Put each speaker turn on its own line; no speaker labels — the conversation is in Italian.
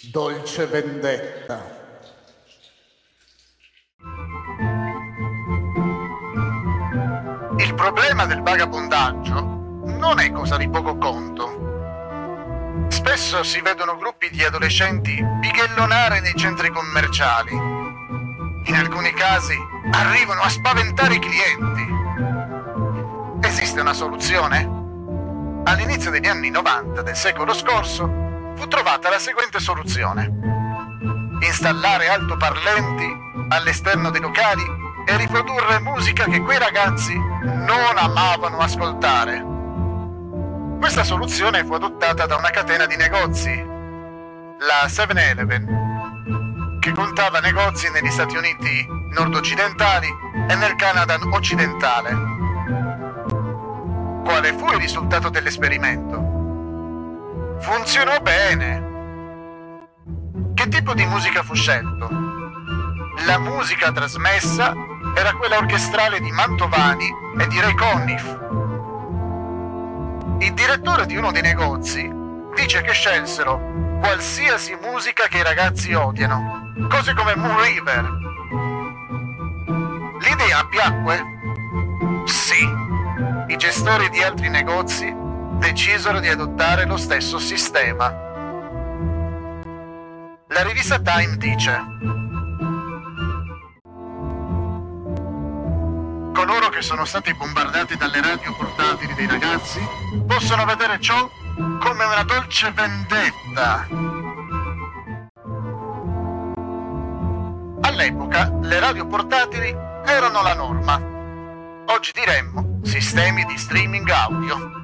Dolce vendetta.
Il problema del vagabondaggio non è cosa di poco conto. Spesso si vedono gruppi di adolescenti bighellonare nei centri commerciali. In alcuni casi arrivano a spaventare i clienti. Esiste una soluzione? All'inizio degli anni 90 del secolo scorso fu trovata la seguente soluzione. Installare altoparlenti all'esterno dei locali e riprodurre musica che quei ragazzi non amavano ascoltare. Questa soluzione fu adottata da una catena di negozi, la 7-Eleven, che contava negozi negli Stati Uniti nord-occidentali e nel Canada occidentale. Quale fu il risultato dell'esperimento? Funzionò bene. Che tipo di musica fu scelto? La musica trasmessa era quella orchestrale di Mantovani e di Ray Conniff. Il direttore di uno dei negozi dice che scelsero qualsiasi musica che i ragazzi odiano, cose come Moon River. L'idea piacque? Sì. I gestori di altri negozi decisero di adottare lo stesso sistema. La rivista Time dice Coloro che sono stati bombardati dalle radio portatili dei ragazzi possono vedere ciò come una dolce vendetta. All'epoca le radio portatili erano la norma. Oggi diremmo sistemi di streaming audio.